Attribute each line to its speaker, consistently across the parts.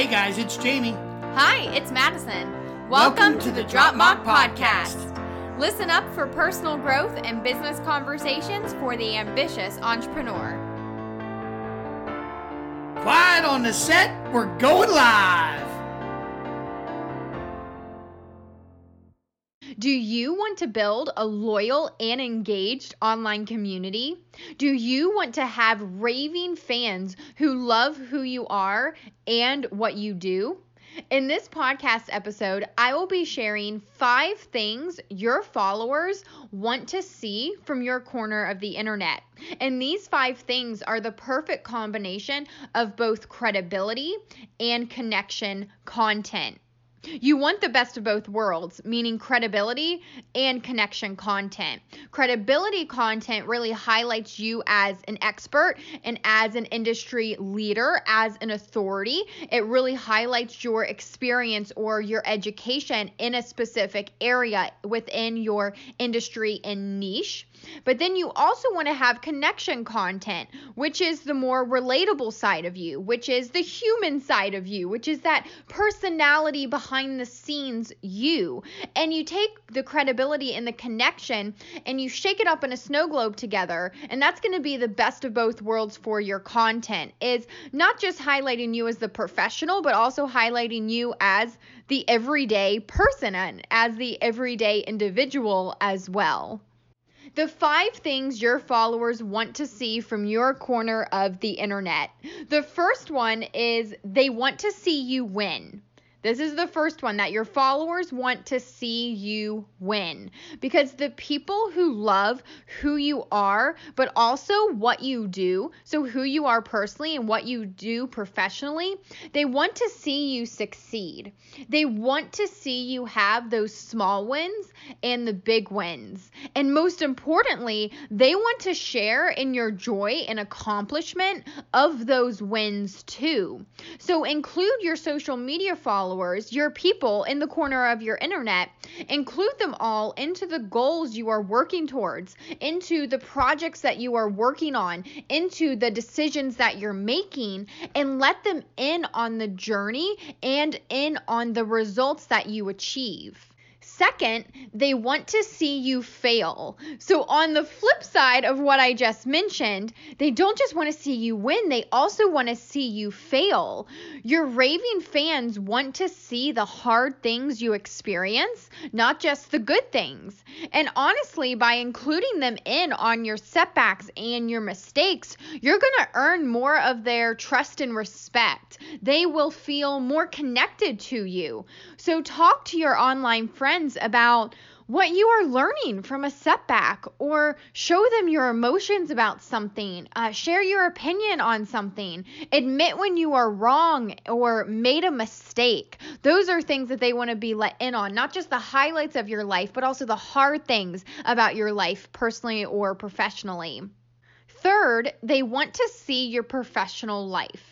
Speaker 1: Hey guys, it's Jamie.
Speaker 2: Hi, it's Madison.
Speaker 1: Welcome to the Drop Mock Podcast.
Speaker 2: Listen up for personal growth and business conversations for the ambitious entrepreneur.
Speaker 1: Quiet on the set, we're going live.
Speaker 2: Do you want to build a loyal and engaged online community? Do you want to have raving fans who love who you are and what you do? In this podcast episode, I will be sharing five things your followers want to see from your corner of the internet. And these five things are the perfect combination of both credibility and connection content. You want the best of both worlds, meaning credibility and connection content. Credibility content really highlights you as an expert and as an industry leader, as an authority. It really highlights your experience or your education in a specific area within your industry and niche. But then you also want to have connection content, which is the more relatable side of you, which is the human side of you, which is that personality behind the scenes you. And you take the credibility and the connection and you shake it up in a snow globe together. And that's going to be the best of both worlds for your content is not just highlighting you as the professional, but also highlighting you as the everyday person and as the everyday individual as well. The five things your followers want to see from your corner of the internet. The first one is they want to see you win. This is the first one that your followers want to see you win because the people who love who you are, but also what you do, so who you are personally and what you do professionally, they want to see you succeed. They want to see you have those small wins and the big wins. And most importantly, they want to share in your joy and accomplishment of those wins too. So include your social media followers followers, your people in the corner of your internet, include them all into the goals you are working towards, into the projects that you are working on, into the decisions that you're making, and let them in on the journey and in on the results that you achieve. Second, they want to see you fail. So, on the flip side of what I just mentioned, they don't just want to see you win, they also want to see you fail. Your raving fans want to see the hard things you experience, not just the good things. And honestly, by including them in on your setbacks and your mistakes, you're going to earn more of their trust and respect. They will feel more connected to you. So, talk to your online friends about what you are learning from a setback or show them your emotions about something. Uh, share your opinion on something. Admit when you are wrong or made a mistake. Those are things that they want to be let in on, not just the highlights of your life, but also the hard things about your life, personally or professionally. Third, they want to see your professional life.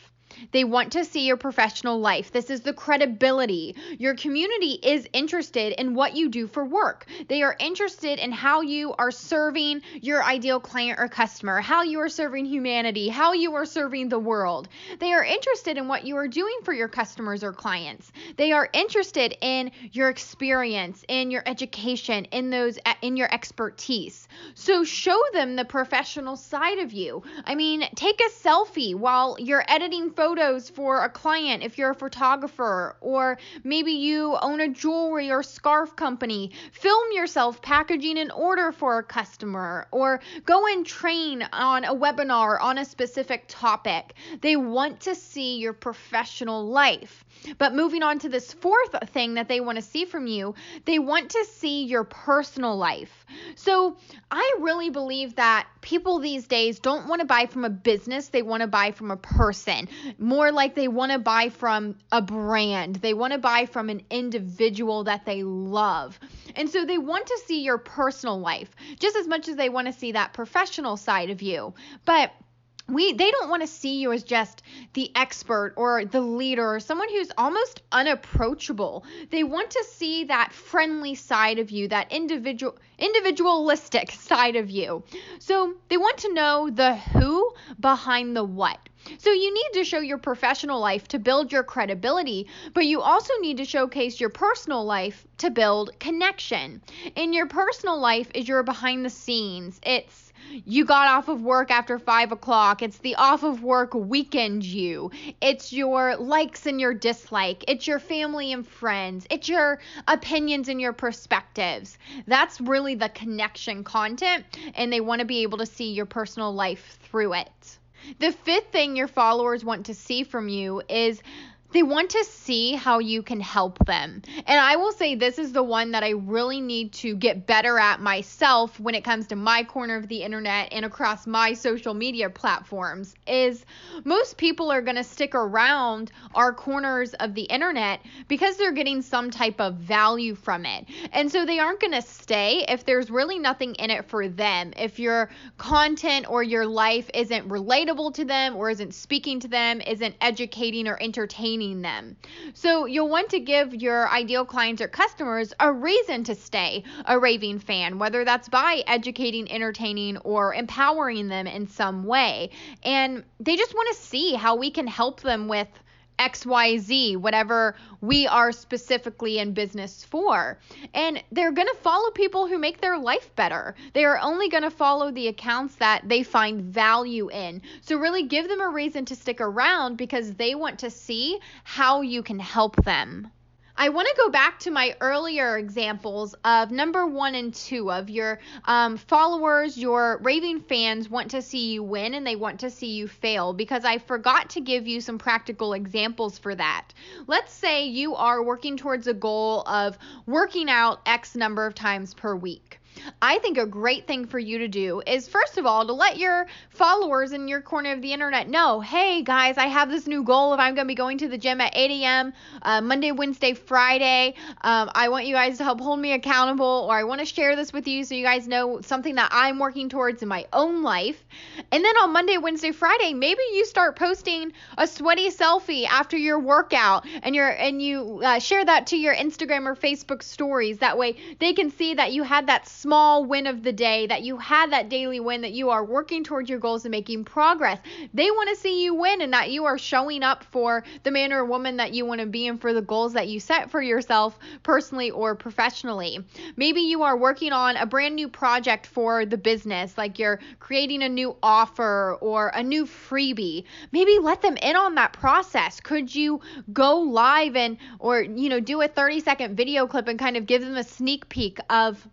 Speaker 2: They want to see your professional life. This is the credibility. Your community is interested in what you do for work. They are interested in how you are serving your ideal client or customer, how you are serving humanity, how you are serving the world. They are interested in what you are doing for your customers or clients. They are interested in your experience, in your education, in those in your expertise. So show them the professional side of you. I mean, take a selfie while you're editing photos photos for a client if you're a photographer, or maybe you own a jewelry or scarf company. Film yourself packaging an order for a customer, or go and train on a webinar on a specific topic. They want to see your professional life. But moving on to this fourth thing that they want to see from you, they want to see your personal life. So I really believe that people these days don't want to buy from a business, they want to buy from a person. More like they want to buy from a brand, they want to buy from an individual that they love. And so they want to see your personal life just as much as they want to see that professional side of you. But we they don't want to see you as just the expert or the leader or someone who's almost unapproachable. They want to see that friendly side of you that individual individualistic side of you. So they want to know the who behind the what So you need to show your professional life to build your credibility, but you also need to showcase your personal life to build connection. In your personal life is your behind the scenes. It's you got off of work after five o'clock. It's the off of work weekend you. It's your likes and your dislike. It's your family and friends. It's your opinions and your perspectives. That's really the connection content, and they want to be able to see your personal life through it. The fifth thing your followers want to see from you is they want to see how you can help them. And I will say this is the one that I really need to get better at myself when it comes to my corner of the internet and across my social media platforms is most people are going to stick around our corners of the internet because they're getting some type of value from it. And so they aren't going to stay if there's really nothing in it for them. If your content or your life isn't relatable to them or isn't speaking to them, isn't educating or entertaining them. So you'll want to give your ideal clients or customers a reason to stay a raving fan, whether that's by educating, entertaining, or empowering them in some way. And they just want to see how we can help them with XYZ, whatever we are specifically in business for. And they're going to follow people who make their life better. They are only going to follow the accounts that they find value in. So, really give them a reason to stick around because they want to see how you can help them. I want to go back to my earlier examples of number one and two of your um, followers, your raving fans want to see you win and they want to see you fail because I forgot to give you some practical examples for that. Let's say you are working towards a goal of working out X number of times per week. I think a great thing for you to do is first of all to let your followers in your corner of the internet know, hey guys, I have this new goal if I'm going to be going to the gym at 8 a.m. Uh, Monday, Wednesday, Friday. Um, I want you guys to help hold me accountable, or I want to share this with you so you guys know something that I'm working towards in my own life. And then on Monday, Wednesday, Friday, maybe you start posting a sweaty selfie after your workout, and you and you uh, share that to your Instagram or Facebook stories. That way, they can see that you had that small win of the day, that you had that daily win, that you are working towards your goals and making progress. They want to see you win and that you are showing up for the man or woman that you want to be and for the goals that you set for yourself personally or professionally. Maybe you are working on a brand new project for the business, like you're creating a new offer or a new freebie. Maybe let them in on that process. Could you go live and or you know do a 30 second video clip and kind of give them a sneak peek of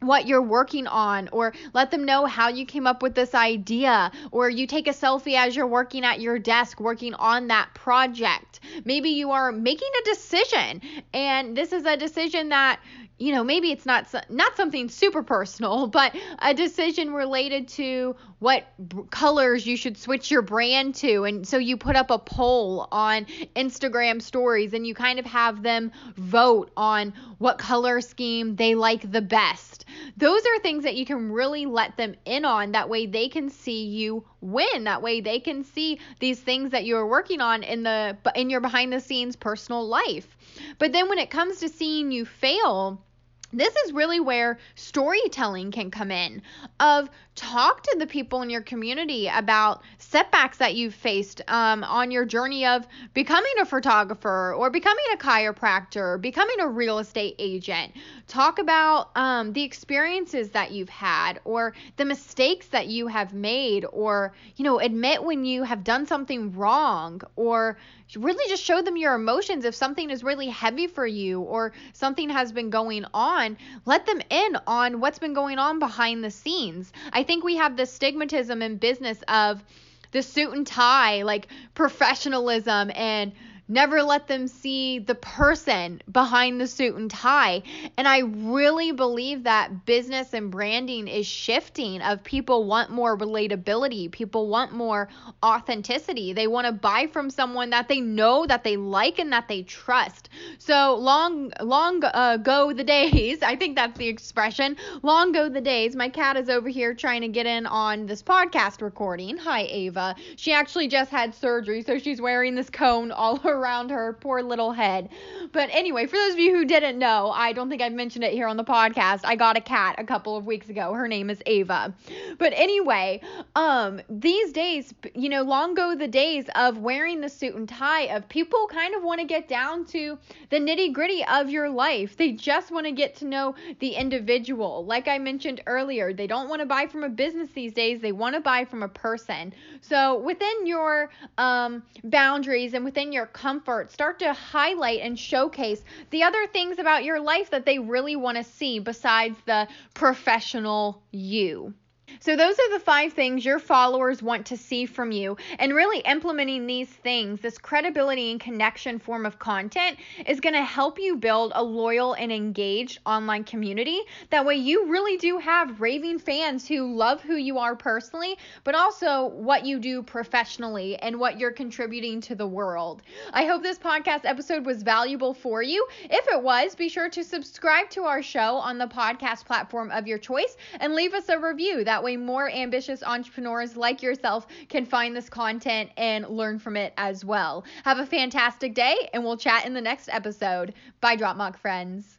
Speaker 2: what you're working on or let them know how you came up with this idea or you take a selfie as you're working at your desk working on that project. Maybe you are making a decision and this is a decision that you know maybe it's not not something super personal but a decision related to what b- colors you should switch your brand to. And so you put up a poll on Instagram stories and you kind of have them vote on what color scheme they like the best. Those are things that you can really let them in on. That way they can see you win. That way they can see these things that you're working on in the in your behind the scenes personal life. But then when it comes to seeing you fail this is really where storytelling can come in of talk to the people in your community about setbacks that you've faced um, on your journey of becoming a photographer or becoming a chiropractor becoming a real estate agent. Talk about um, the experiences that you've had or the mistakes that you have made or you know admit when you have done something wrong or really just show them your emotions if something is really heavy for you or something has been going on let them in on what's been going on behind the scenes. I think we have this stigmatism in business of the suit and tie like professionalism and Never let them see the person behind the suit and tie. And I really believe that business and branding is shifting of people want more relatability. People want more authenticity. They want to buy from someone that they know that they like and that they trust. So long long uh, go the days. I think that's the expression. Long go the days. My cat is over here trying to get in on this podcast recording. Hi Ava. She actually just had surgery, so she's wearing this cone all around around her poor little head. But anyway, for those of you who didn't know, I don't think I've mentioned it here on the podcast. I got a cat a couple of weeks ago. Her name is Ava. But anyway, um, these days, you know, long go the days of wearing the suit and tie, of people kind of want to get down to the nitty gritty of your life. They just want to get to know the individual. Like I mentioned earlier, they don't want to buy from a business these days, they want to buy from a person. So within your um, boundaries and within your start to highlight and showcase the other things about your life that they really want to see besides the professional you. So, those are the five things your followers want to see from you. And really implementing these things, this credibility and connection form of content, is going to help you build a loyal and engaged online community. That way, you really do have raving fans who love who you are personally, but also what you do professionally and what you're contributing to the world. I hope this podcast episode was valuable for you. If it was, be sure to subscribe to our show on the podcast platform of your choice and leave us a review. That way, way more ambitious entrepreneurs like yourself can find this content and learn from it as well. Have a fantastic day, and we'll chat in the next episode. Bye, Drop Mock friends.